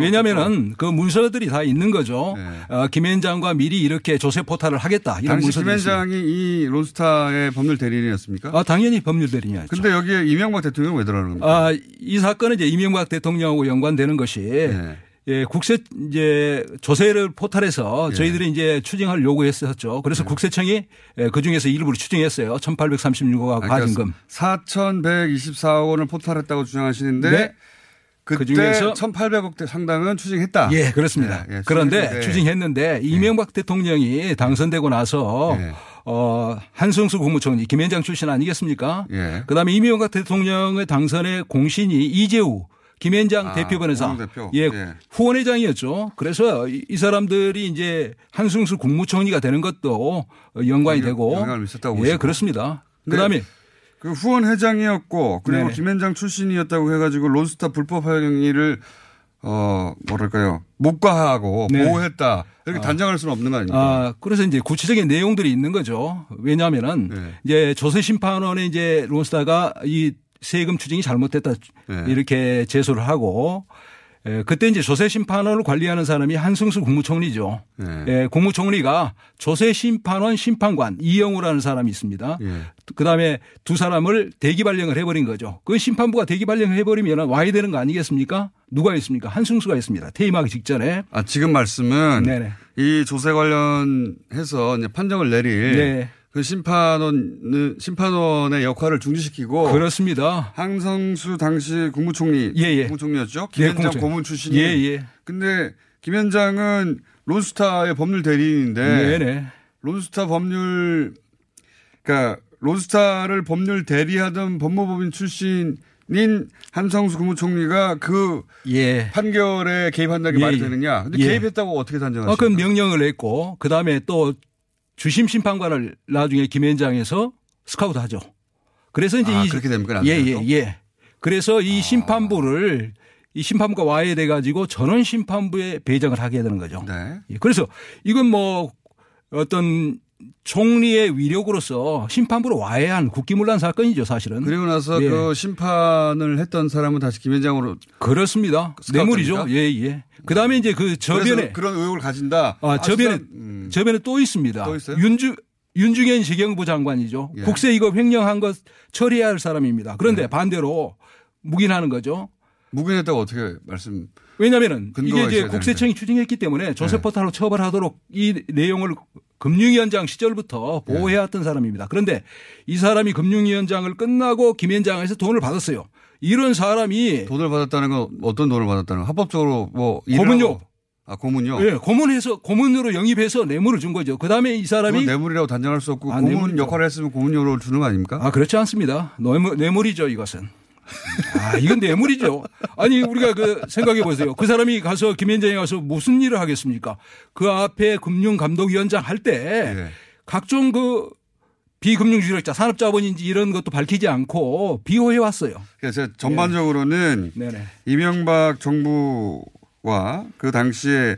왜냐면은 그 문서들이 다 있는 거죠. 네. 어, 김현장과 미리 이렇게 조세 포탈을 하겠다. 이런 당시 김현장이 이 론스타의 법률 대리인이었습니까? 아, 당연히 법률 대리인이었죠. 근데 여기에 이명박 대통령 왜 들어가는 겁니까? 아, 이 사건은 이제 이명박 대통령하고 연관되는 것이 네. 예, 국세 이제 조세를 포탈해서 예. 저희들이 이제 추징을 요구했었죠. 그래서 예. 국세청이 예, 그 중에서 일부를 추징했어요. 1836억 그러니까 과징금. 4,124억 원을 포탈했다고 주장하시는데 네. 그때 중에서 1,800억대 상당은 추징했다. 예, 그렇습니다. 예, 예, 그런데 추징했는데. 추징했는데 이명박 대통령이 당선되고 나서 예. 어, 한승수 국무총리 김현장 출신 아니겠습니까? 예. 그다음에 이명박 대통령의 당선의 공신이 이재우 김현장 아, 대표 변호사 홍 대표. 예, 예. 후원회장이었죠. 그래서 이, 이 사람들이 이제 한승수 국무총리가 되는 것도 연관이 영향- 되고 영향을 미쳤다고 예, 보시고. 그렇습니다. 근데 그다음에 그 후원 회장이었고 그리고 네네. 김현장 출신이었다고 해가지고 론스타 불법 행위를 어 뭐랄까요 목과하고 네. 보호했다 이렇게 아. 단정할 수는 없는 거 아닙니까? 아, 그래서 이제 구체적인 내용들이 있는 거죠. 왜냐하면은 네. 이제 조세 심판원에 이제 론스타가 이 세금 추징이 잘못됐다 네. 이렇게 제소를 하고 에, 그때 이제 조세 심판원을 관리하는 사람이 한승수 국무총리죠. 네. 예, 국무총리가 조세 심판원 심판관 이영우라는 사람이 있습니다. 예. 그 다음에 두 사람을 대기 발령을 해버린 거죠. 그 심판부가 대기 발령을 해버리면 와야 되는 거 아니겠습니까? 누가 있습니까? 한승수가 있습니다. 퇴임하기 직전에. 아 지금 말씀은 네네. 이 조세 관련해서 판정을 내릴 네. 그 심판원 심판원의 역할을 중지시키고 그렇습니다. 항성수 당시 국무총리 예, 예. 국무총리였죠. 네, 김현장 국무총리. 고문 출신이. 예, 예. 근데 김현장은 론스타의 법률 대리인인데 네네. 론스타 법률 그러니까 론스타를 법률 대리하던 법무법인 출신인 한성수 국무총리가 그 예. 판결에 개입한다는 게 예, 말이 예. 되느냐? 근데 예. 개입했다고 어떻게 단정하십니까? 아, 그 명령을 했고 그 다음에 또 주심 심판관을 나중에 김현장에서 스카우트 하죠. 그래서 이제 아, 이 그렇게 됩니까? 예? 예, 예. 그래서 이 심판부를 이 심판부가 와야 돼 가지고 전원 심판부에 배정을 하게 되는 거죠. 네. 예, 그래서 이건 뭐 어떤 총리의 위력으로서 심판부로 와야 한 국기문란 사건이죠, 사실은. 그리고 나서 예. 그 심판을 했던 사람은 다시 김현장으로 그렇습니다. 뇌물이죠. 예, 예. 그 다음에 이제 그 저변에 그런 의혹을 가진다. 아, 저변에 음. 저변에 또 있습니다. 또 있어요? 윤주 윤중현 지경부 장관이죠. 예. 국세 이거 횡령한 것 처리해야 할 사람입니다. 그런데 반대로 묵인하는 거죠. 묵인했다고 어떻게 말씀? 왜냐하면은 이게 이제 국세청이 추징했기 때문에 조세 네. 포탈로 처벌하도록 이 내용을 금융위원장 시절부터 보호해왔던 사람입니다. 그런데 이 사람이 금융위원장을 끝나고 김위원장에서 돈을 받았어요. 이런 사람이 돈을 받았다는 건 어떤 돈을 받았다는 거? 합법적으로 뭐. 하고- 아 고문요. 예, 고문해서 고문으로 영입해서 뇌물을 준 거죠. 그 다음에 이 사람이 뇌물이라고 단정할 수 없고 아, 고문 뇌물이죠. 역할을 했으면 고문료를 주는 거 아닙니까? 아, 그렇지 않습니다. 뇌물, 뇌물이죠, 이것은. 아, 이건 뇌물이죠. 아니, 우리가 그 생각해 보세요. 그 사람이 가서 김현장에 가서 무슨 일을 하겠습니까? 그 앞에 금융감독위원장 할때 예. 각종 그 비금융주력자 산업자본인지 이런 것도 밝히지 않고 비호해 왔어요. 그래서 전반적으로는 네. 이명박 정부와 그 당시에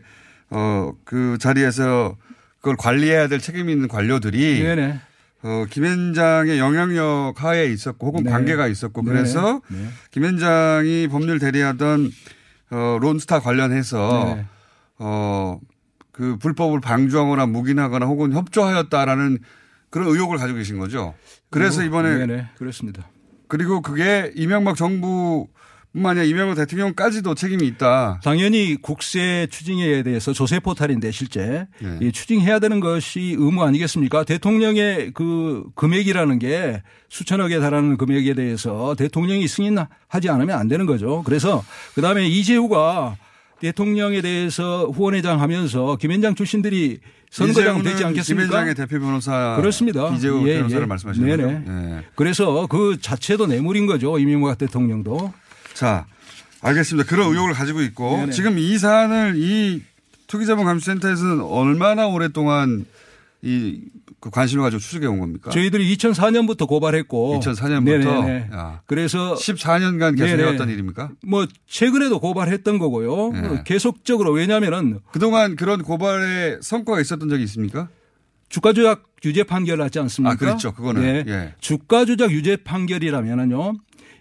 어그 자리에서 그걸 관리해야 될 책임이 있는 관료들이 네네. 어, 김현장의 영향력 하에 있었고 혹은 네. 관계가 있었고 네. 그래서 네. 김현장이 법률 대리하던 어, 론스타 관련해서 네. 어, 그 불법을 방조하거나 묵인하거나 혹은 협조하였다라는 그런 의혹을 가지고 계신 거죠. 그래서 뭐, 이번에 네네. 그렇습니다. 그리고 그게 이명박 정부뿐 만 아니라 이명박 대통령까지도 책임이 있다. 당연히 국세 추징에 대해서 조세 포탈인데 실제 네. 이 추징해야 되는 것이 의무 아니겠습니까? 대통령의 그 금액이라는 게 수천억에 달하는 금액에 대해서 대통령이 승인하지 않으면 안 되는 거죠. 그래서 그 다음에 이재우가 대통령에 대해서 후원회장 하면서 김현장 출신들이 선거장 되지 않겠습니까? 김현장의 대표 변호사 그렇습니다. 이재우 예, 변호사를 예. 말씀하시는 네네. 거죠. 예. 그래서 그 자체도 뇌물인 거죠. 이명박 대통령도. 자, 알겠습니다. 그런 의혹을 가지고 있고 네네. 지금 이 사안을 이 투기자본 감시센터에서는 얼마나 오랫동안 이그 관심을 가지고 추적해 온 겁니까? 저희들이 2004년부터 고발했고 2004년부터 네네네. 야. 그래서 14년간 계속 네네. 해왔던 일입니까? 뭐 최근에도 고발했던 거고요. 네. 계속적으로 왜냐하면은 그동안 그런 고발에 성과가 있었던 적이 있습니까? 주가 조작 유죄 판결 났지 않습니까? 아, 그렇죠. 그거는. 네. 예. 주가 조작 유죄 판결이라면은요.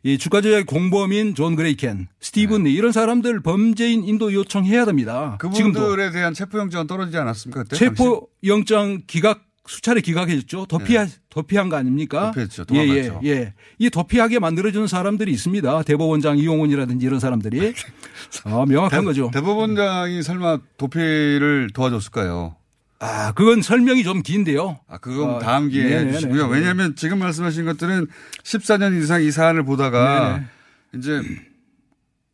이 주가 조작 공범인 존 그레이켄, 스티븐 리 이런 사람들 범죄인 인도 요청해야 됩니다. 네. 그분들에 대한 체포 영장은 떨어지지 않았습니까? 그때? 체포 영장 기각 수차례 기각했죠. 도피하, 도피한 거 아닙니까? 네. 도피했죠. 예, 예, 도망갔죠. 예. 이 도피하게 만들어주는 사람들이 있습니다. 대법원장 이용훈이라든지 이런 사람들이. 아, 명확한 대- 거죠. 대법원장이 설마 도피를 도와줬을까요? 아, 그건 설명이 좀 긴데요. 아, 그건 아, 다음 기회에 네네네. 해주시고요. 왜냐하면 지금 말씀하신 것들은 14년 이상 이 사안을 보다가 이제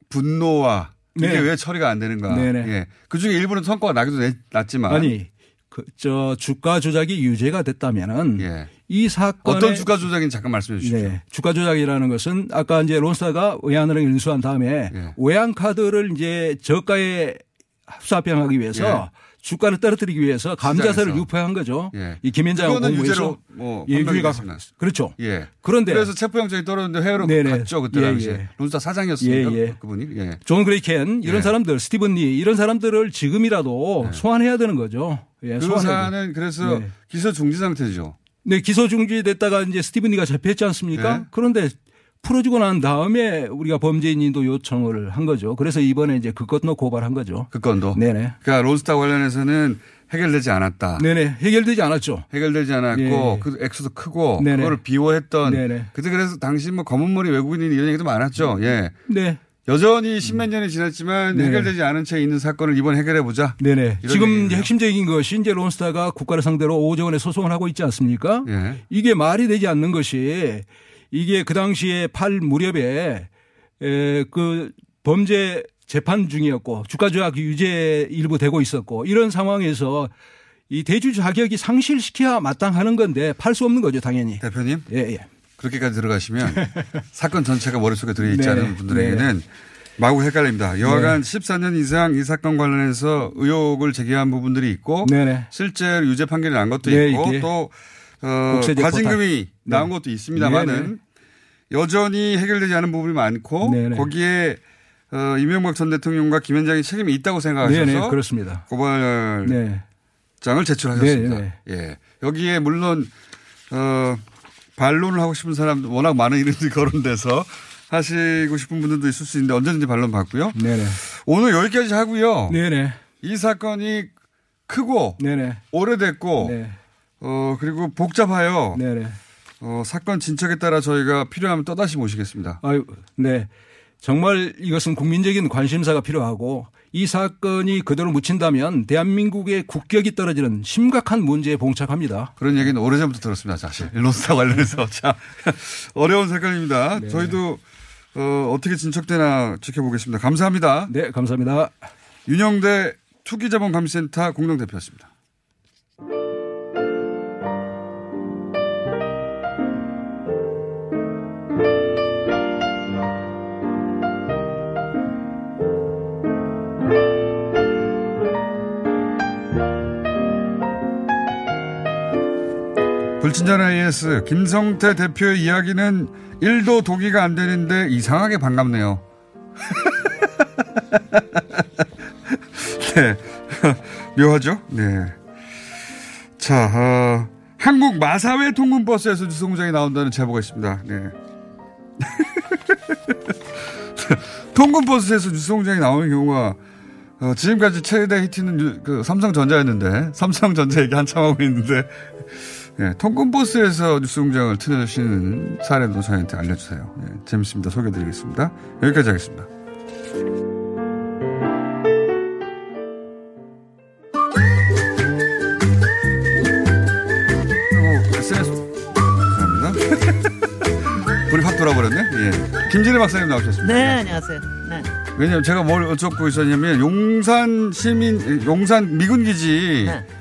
분노와 이게 네. 왜 처리가 안 되는가. 네네. 예. 그 중에 일부는 성과가 나기도 내- 났지만. 아니 그 저 주가 조작이 유죄가 됐다면은 이 사건 예. 어떤 주가 조작인지 잠깐 말씀해 주십시오. 네. 주가 조작이라는 것은 아까 이제 론스타가 외환은행 인수한 다음에 예. 외환 카드를 이제 저가에 흡수합병하기 위해서 예. 주가를 떨어뜨리기 위해서 감자설을. 유포한 거죠. 예. 이 김현장 공모에서 뭐 예. 그렇죠. 예. 그런데 그래서 체포영장이 떨어졌는데 해외로 네네. 갔죠 그때 예, 당시에. 예. 론스타 사장이었습니다. 예, 예. 그분이. 예. 존 그레이켄 이런 예. 사람들 스티븐 리 이런 사람들을 지금이라도 소환해야 되는 거죠. 예, 그 돼요. 그래서 네. 기소 중지 상태죠. 네, 기소 중지됐다가 이제 스티븐 리가 잡혔지 않습니까? 네. 그런데 풀어주고 난 다음에 우리가 범죄인 인도 요청을 한 거죠. 그래서 이번에 이제 그 건도 고발한 거죠. 그 건도. 네네. 그러니까 론스타 관련해서는 해결되지 않았다. 네네. 해결되지 않았죠. 해결되지 않았고 예. 그 액수도 크고 네네. 그거를 비호했던 네네. 그때 그래서 당시 뭐 검은 머리 외국인이 이런 얘기도 많았죠. 예. 네. 여전히 십몇 년이 지났지만 네. 해결되지 않은 채 있는 사건을 이번 해결해 보자. 네네. 지금 얘기네요. 핵심적인 것이 이제 론스타가 국가를 상대로 5조 원의 소송을 하고 있지 않습니까? 예. 이게 말이 되지 않는 것이 이게 그 당시에 팔 무렵에 에, 그 범죄 재판 중이었고 주가 조작 유죄 일부 되고 있었고 이런 상황에서 이 대주 자격이 상실시켜야 마땅하는 건데 팔 수 없는 거죠 당연히. 대표님. 예, 예. 그렇게까지 들어가시면 사건 전체가 머릿속에 들어있지 네. 않은 분들에게는 마구 헷갈립니다. 여하간 네. 14년 이상 이 사건 관련해서 의혹을 제기한 부분들이 있고 네네. 실제 유죄 판결이 난 것도 네, 있고 또 어, 과징금이. 나온 네. 것도 있습니다만은 네네. 여전히 해결되지 않은 부분이 많고 네네. 거기에 어, 이명박 전 대통령과 김현장이 책임이 있다고 생각하셔서 네네, 그렇습니다. 고발장을 네. 제출하셨습니다. 네네. 예. 여기에 물론 어, 반론을 하고 싶은 사람도 워낙 많은 이름들이 거론돼서 하시고 싶은 분들도 있을 수 있는데 언제든지 반론 받고요. 네네. 오늘 여기까지 하고요. 네네. 이 사건이 크고 네네. 오래됐고 네. 어 그리고 복잡해요. 네네. 어 사건 진척에 따라 저희가 필요하면 또다시 모시겠습니다. 아유, 네. 정말 이것은 국민적인 관심사가 필요하고 이 사건이 그대로 묻힌다면 대한민국의 국격이 떨어지는 심각한 문제에 봉착합니다. 그런 얘기는 오래전부터 들었습니다. 사실 로스타 관련해서 참 어려운 사건입니다. 네. 저희도 어, 어떻게 진척되나 지켜보겠습니다. 감사합니다. 네, 감사합니다. 윤영대 투기자본감시센터 공동대표였습니다. 불친절 AS 김성태 대표의 이야기는 1도 동의가 안 되는데 이상하게 반갑네요. 네. 묘하죠? 네. 자, 어, 한국 마사회 통근버스에서 뉴스공장이 나온다는 제보가 있습니다. 네. 통근버스에서 뉴스공장이 나오는 경우가 어, 지금까지 최대 히트는 유- 그 삼성전자였는데 삼성전자 얘기 한참 하고 있는데 네, 통근버스에서 뉴스공장을 틀어주시는 사례도 저희한테 알려주세요. 네, 재밌습니다. 소개해드리겠습니다. 여기까지 하겠습니다. SNS 감사합니다. 불이 확 돌아버렸네. 예. 김진애 박사님 나오셨습니다. 네, 안녕하세요. 네. 왜냐면 제가 뭘 어쩌고 있었냐면 용산 시민 용산 미군 기지 네.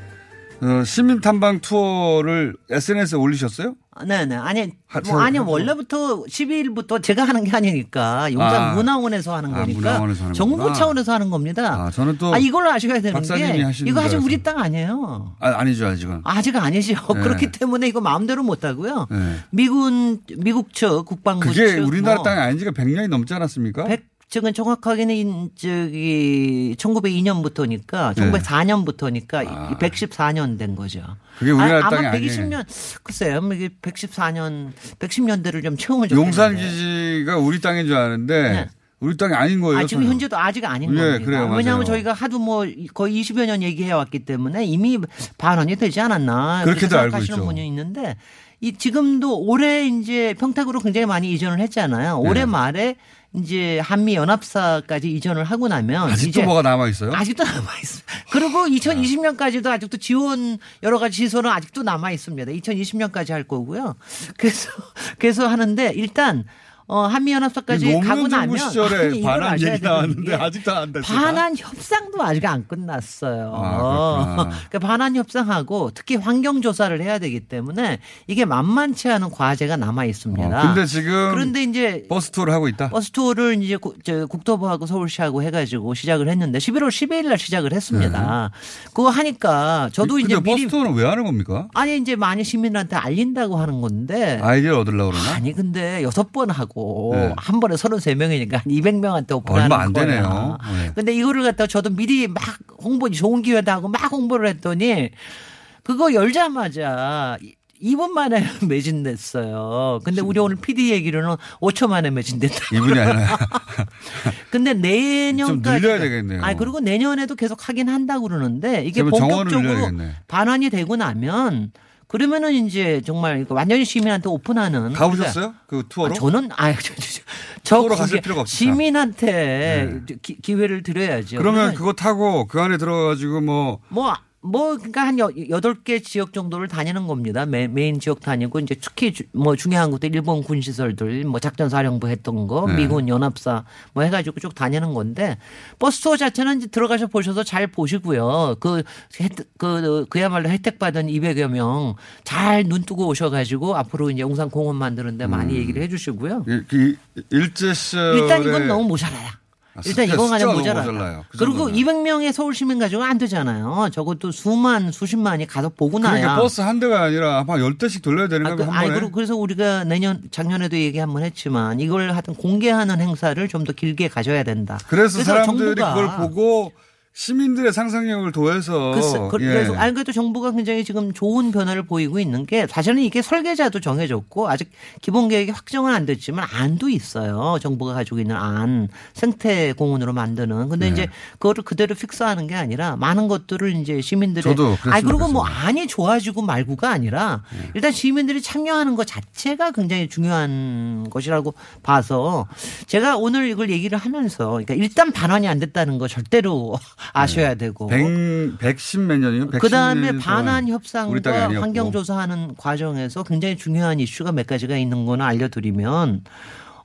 어, 시민 탐방 투어를 SNS에 올리셨어요? 네, 네. 아니, 하- 뭐, 아니, 하- 원래부터 12일부터 제가 하는 게 아니니까. 용산 아. 문화원에서 하는 아, 거니까. 문화원에서 하는 정부 거구나. 차원에서 하는 겁니다. 아, 저는 또 아, 이걸 아셔야 되는 게. 이거 아직. 우리 땅 아니에요. 아, 아니죠 아직은. 아직 아니죠. 네. 그렇기 때문에 이거 마음대로 못 하고요. 네. 미군, 미국 측, 국방부 그게 측. 우리나라 뭐 땅이 아닌 지가 100년이 넘지 않았습니까? 백 측은 정확하게는 저기 1902년부터니까 네. 1904년부터니까 114년 된 거죠. 그게 우리나라 아, 땅이 아마 아니에요. 120년 글쎄요. 뭐 이게 114년 110년대를 좀 채우면 좋겠는데. 용산 기지가 우리 땅인 줄 아는데 네. 우리 땅이 아닌 거예요. 아, 지금 전혀. 현재도 아직 아닌 예, 겁니다. 그래요. 왜냐하면 저희가 하도 뭐 거의 20여 년 얘기해 왔기 때문에 이미 반원이 되지 않았나 그렇게도 그렇게 알고 있죠. 분이 있는데 이 지금도 올해 이제 평택으로 굉장히 많이 이전을 했잖아요. 올해 네. 말에 이제 한미 연합사까지 이전을 하고 나면 아직도 뭐가 남아 있어요? 아직도 남아 있어요. 그리고 2020년까지도 아직도 지원 여러 가지 시설은 아직도 남아 있습니다. 2020년까지 할 거고요. 그래서 그래서 하는데 일단 어, 한미연합사까지 가고 나면 시설의 반환 얘기 나왔는데 게 아직도 안 됐어요. 반환 협상도 아직 안 끝났어요. 아. 그러니까 반환 협상하고 특히 환경 조사를 해야 되기 때문에 이게 만만치 않은 과제가 남아 있습니다. 어, 근데 지금 그런데 이제 버스 투어를 하고 있다. 버스 투어를 이제 국토부하고 서울시하고 해가지고 시작을 했는데 11월 12일 날 시작을 했습니다. 그거 하니까 저도 네. 이제 미리 버스 투어는 왜 하는 겁니까? 아니 이제 많이 시민들한테 알린다고 하는 건데 아이디어를 얻으려고 그러나? 아니 근데 여섯 번 하고 네. 한 번에 33명이니까 한 200명한테 오픈하는 얼마 안 거예요. 되네요. 네. 근데 이거를 갖다가 저도 미리 막 홍보 좋은 기회다 하고 막 홍보를 했더니 그거 열자마자 2분 만에 매진됐어요. 근데 우리 오늘 PD 얘기로는 5초 만에 매진됐다. 이분이 아니라 근데 내년까지 늘려야 되겠네요. 아니 그리고 내년에도 계속 하긴 한다고 그러는데 이게 본격적으로. 반환이 되고 나면 그러면은 이제 정말 이거 완전히 시민한테 open하는 가보셨어요? 그 투어로? 아, 저는 아유 저, 저, 저, 저 투어로 가실 필요가 없다. 시민한테 기, 기회를 드려야죠. 네. 그러면 그거 타고 그 안에 들어가가지고 뭐 뭐, 뭐, 그러니까 한 여- 여덟 개 지역 정도를 다니는 겁니다. 메, 메인 지역 다니고, 이제 특히 주- 뭐 중요한 것들, 일본 군 시설들, 뭐 작전 사령부 했던 거, 네. 미군 연합사 뭐 해가지고 쭉 다니는 건데, 버스 투어 자체는 이제 들어가서 보셔서 잘 보시고요. 그, 혜택, 그, 그야말로 혜택 받은 200여 명 잘 눈 뜨고 오셔가지고 앞으로 이제 용산 공원 만드는데 많이 음. 얘기를 해 주시고요. 이- 그 일제 시절에 일단 이건 너무 모자라요. 아, 일단 숫자- 이건 가장 모자라요. 그 그리고 정도면. 200명의 서울 시민 가지고 안 되잖아요. 적어도 수만 수십만이 가서 보고 나야. 그러니까 버스 한 대가 아니라 한 10대씩 돌려야 되는 아, 그, 거면 한 아니, 그래서 우리가 내년 작년에도 얘기 한 번 했지만 이걸 하여튼 공개하는 행사를 좀 더 길게 가져야 된다. 그래서, 사람들이 정부가 그걸 보고 시민들의 상상력을 도해서 글쎄, 그- 예. 그래서 아니 그래도 정부가 굉장히 지금 좋은 변화를 보이고 있는 게 사실은 이게 설계자도 정해졌고 아직 기본 계획이 확정은 안 됐지만 안도 있어요. 정부가 가지고 있는 안 생태 공원으로 만드는. 근데 네. 이제 그거를 그대로 픽스하는 게 아니라 많은 것들을 이제 시민들의 저도 아니 그리고 뭐. 안이 좋아지고 말고가 아니라 일단 시민들이 참여하는 것 자체가 굉장히 중요한 것이라고 봐서 제가 오늘 이걸 얘기를 하면서 그러니까 일단 반환이 안 됐다는 거 절대로 아셔야 되고 100, 110몇 년이요? 그 다음에 110년 반환 협상과. 환경조사하는 과정에서 굉장히 중요한 이슈가 몇 가지가 있는 거는 알려드리면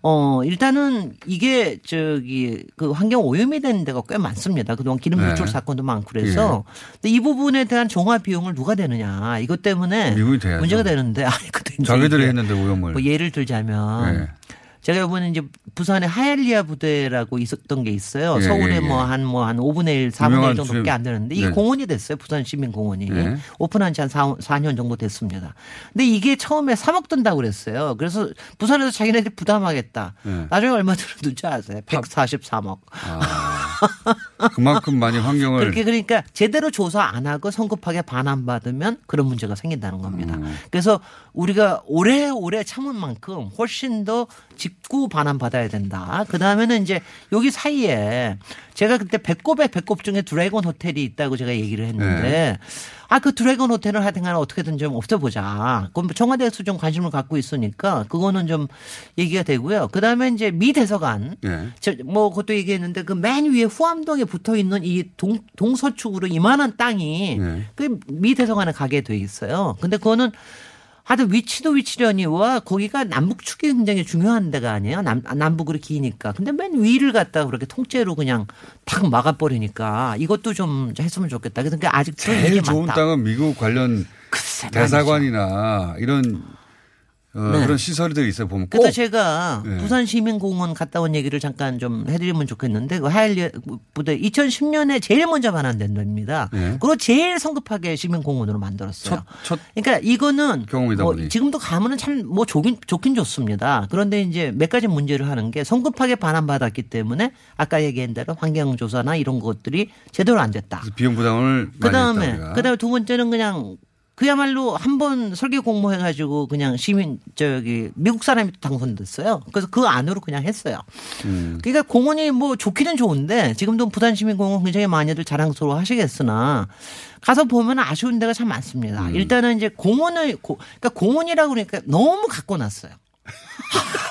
어, 일단은 이게 저기 그 환경 오염이 되는 데가 꽤 많습니다. 그동안 기름 네. 누출 사건도 많고 그래서 근데 이 부분에 대한 종합 비용을 누가 되느냐 이것 때문에. 문제가 되는데 아니 그때 자기들이 했는데 오염을. 뭐 예를 들자면 네. 제가 이번에 이제 부산에 하얄리아 부대라고 있었던 게 있어요. 예, 서울에. 뭐 한 뭐 한 5분의 1, 4분의 1 유명한 정도밖에 안 되는데 이게 네. 공원이 됐어요. 부산 시민 공원이. 네. 오픈한 지 한 4, 4년 정도 됐습니다. 근데 이게 처음에 3억 든다고 그랬어요. 그래서 부산에서 자기네들이 부담하겠다. 네. 나중에 얼마 들었는지 아세요? 143억. 그만큼 많이 환경을 그렇게 그러니까 제대로 조사 안 하고 성급하게 반환받으면 그런 문제가 생긴다는 겁니다. 음. 그래서 우리가 오래오래 참은 만큼 훨씬 더 짚고 반환 받아야 된다. 그 다음에는 이제 여기 사이에 제가 그때 배꼽에 배꼽 중에 드래곤 호텔이 있다고 제가 얘기를 했는데 네. 아, 그 드래곤 호텔을 하여튼 간에 어떻게든 좀 없애보자. 그럼 청와대에서 좀 관심을 갖고 있으니까 그거는 좀 얘기가 되고요. 그 다음에 이제 미 대서관. 예. 저, 뭐 그것도 얘기했는데 그 맨 위에 후암동에 붙어 있는 이 동, 동서축으로 이만한 땅이 네. 그미 대서관에 가게 돼 있어요. 근데 그거는 하여튼 위치도 위치려니와 거기가 남북축이 굉장히 중요한 데가 아니에요. 남, 남북으로 기니까. 근데 맨 위를 갖다가 그렇게 통째로 그냥 탁 막아버리니까 이것도 좀 했으면 좋겠다. 그러니까 아직 제일 좋은 땅은 미국 관련 대사관이나 이런 어, 네. 그런 시설들이 있어요 보면 꼭 그래서 제가 네. 부산 시민공원 갔다 온 얘기를 잠깐 좀 해드리면 좋겠는데 그 하일리 부대 2010년에 제일 먼저 반환된 데입니다. 네. 그리고 제일 성급하게 시민공원으로 만들었어요. 첫 그러니까 이거는 경험이다 뭐 보니. 지금도 가면은 참 뭐 좋긴 좋긴 좋습니다. 그런데 이제 몇 가지 문제를 하는 게 성급하게 반환받았기 때문에 아까 얘기한 대로 환경조사나 이런 것들이 제대로 안 됐다. 비용 부담을 그 많이 다음에 했다 우리가. 그다음에 두 번째는 그냥 그야말로 한 번 설계 공모해가지고 그냥 시민 저기 미국 사람이 당선됐어요. 그래서 그 안으로 그냥 했어요. 음. 그러니까 공원이 뭐 좋기는 좋은데 지금도 부산 시민공원 굉장히 많이들 자랑스러워 하시겠으나 가서 보면 아쉬운 데가 참 많습니다. 음. 일단은 이제 공원을 고, 그러니까 공원이라고 그러니까 너무 갖고 놨어요.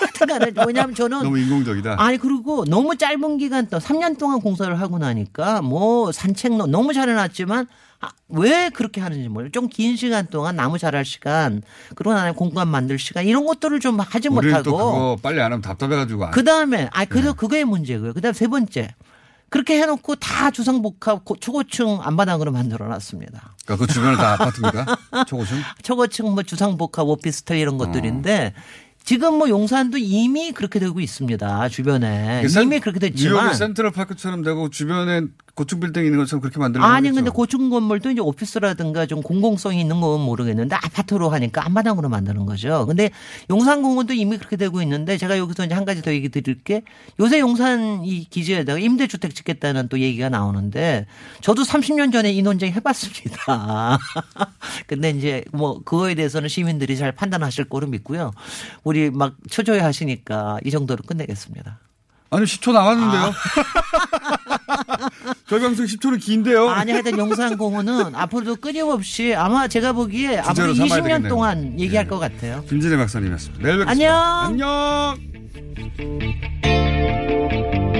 하여튼간에 왜냐하면 저는 너무 인공적이다. 아니 그리고 너무 짧은 기간 또 3년 동안 공사를 하고 나니까 뭐 산책로 너무 잘해놨지만 아, 왜 그렇게 하는지 몰라요. 좀 긴 시간 동안 나무 자랄 시간 그러고 나면 공간 만들 시간 이런 것들을 좀 하지 못하고 또 그거 빨리 안 하면 답답해가지고. 안그 다음에, 아, 그래도 네. 그거의 문제고요. 그 다음 세 번째. 그렇게 해놓고 다 주상복합 고- 초고층 안바닥으로 만들어 놨습니다. 그러니까 그 주변에 다 아파트입니까? 초고층? 초고층 뭐 주상복합 오피스텔 이런 것들인데 지금 뭐 용산도 이미 그렇게 되고 있습니다. 주변에. 센- 이미 그렇게 됐지만. 뉴욕의 센트럴 파크처럼 되고 주변에 고층 빌딩 있는 것처럼 그렇게 만들고 아니 근데 고층 건물도 이제 오피스라든가 좀 공공성이 있는 건 모르겠는데 아파트로 하니까 앞마당으로 만드는 거죠. 근데 용산공원도 이미 그렇게 되고 있는데 제가 여기서 이제 한 가지 더 얘기 드릴 게 요새 용산 이 기지에다가 임대주택 짓겠다는 또 얘기가 나오는데 저도 30년 전에 이 논쟁 해봤습니다. 근데 이제 뭐 그거에 대해서는 시민들이 잘 판단하실 거로 믿고요. 우리 막 초조해 하시니까 이 정도로 끝내겠습니다. 아니 10초 남았는데요. 저희 방송 10초는 긴데요. 아니 하여튼 용산공원은 앞으로도 끊임없이 아마 제가 보기에 앞으로 주제로 삼아야 20년 되겠네요. 동안 얘기할 것 같아요. 김진애 박사님이었습니다. 내일 뵙겠습니다. 안녕. 안녕.